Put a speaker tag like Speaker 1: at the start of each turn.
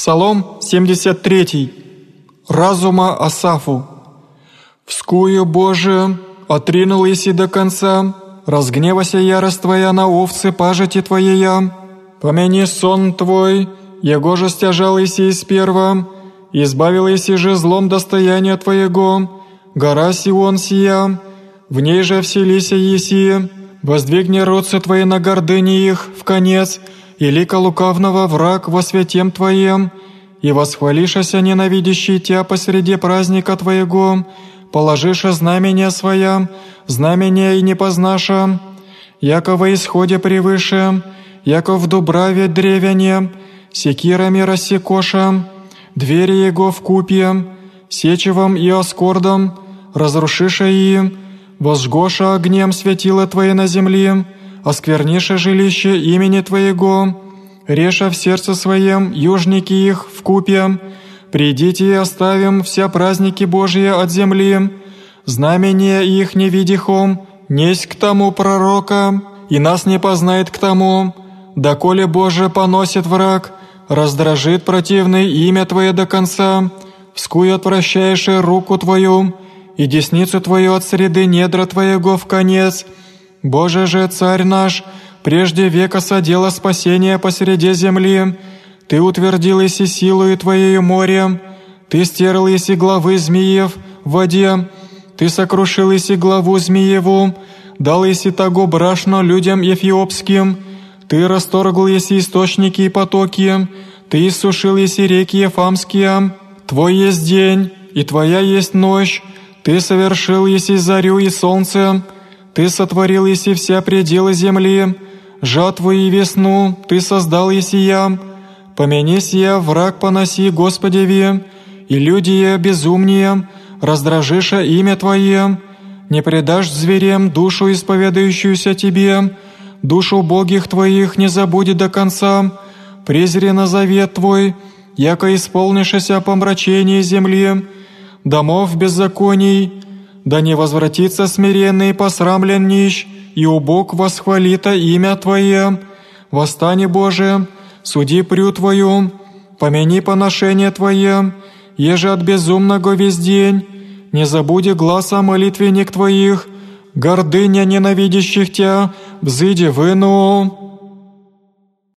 Speaker 1: Псалом 73. Разума Асафу. «Вскую, Боже, отринул еси до конца, разгневася ярость Твоя на овцы пажити Твоея. Помяни сон Твой, Его же стяжал еси из перва, избавил еси же злом достояния Твоего, гора Сион сия, в ней же вселися еси, воздвигни родцы Твои на гордыне их в конец, и лика лукавного враг во святем Твоем, и восхвалишася ненавидящий Тя посреди праздника Твоего, положиша знамения своя, знамения и не познаша, яко во исходе превыше, яко в дубраве древяне, секирами рассекоша, двери его в купе, сечевом и оскордом, разрушиша и, возжгоша огнем светила Твои на земле, оскверниша жилище имени Твоего, реша в сердце своем южники их в купе, придите и оставим все праздники Божьи от земли, знамения их не видихом, несть к тому пророка, и нас не познает к тому, доколе Боже поносит враг, раздражит противный имя Твое до конца, вскуй отвращаешь руку Твою, и десницу Твою от среды недра Твоего в конец. Боже же, Царь наш, прежде века содела спасение посреди земли, Ты утвердил еси силою Твоею морем, Ты стерл еси главы змеев в воде, Ты сокрушил еси главу змееву, дал еси того брашно людям эфиопским, Ты расторгл еси источники и потоки, Ты иссушил еси реки Ефамские, Твой есть день, и Твоя есть ночь, Ты совершил еси зарю и солнце, Ты сотворил еси все пределы земли, жатву и весну Ты создал Есия. Помяни сия, враг поноси, Господеви, и люди я безумнее, раздражиша имя Твое, не предашь зверям душу, исповедающуюся Тебе, душу убогих Твоих не забудет до конца, презри завет Твой, яко исполнишься помрачение земли, домов беззаконий, да не возвратится смиренный посрамлен нищ, и убог восхвалита имя Твое. Восстань, Боже, суди прю Твою, помяни поношение Твое, еже от безумного весь день, не забуди гласа молитвенник Твоих, гордыня ненавидящих Тя, взыди выну.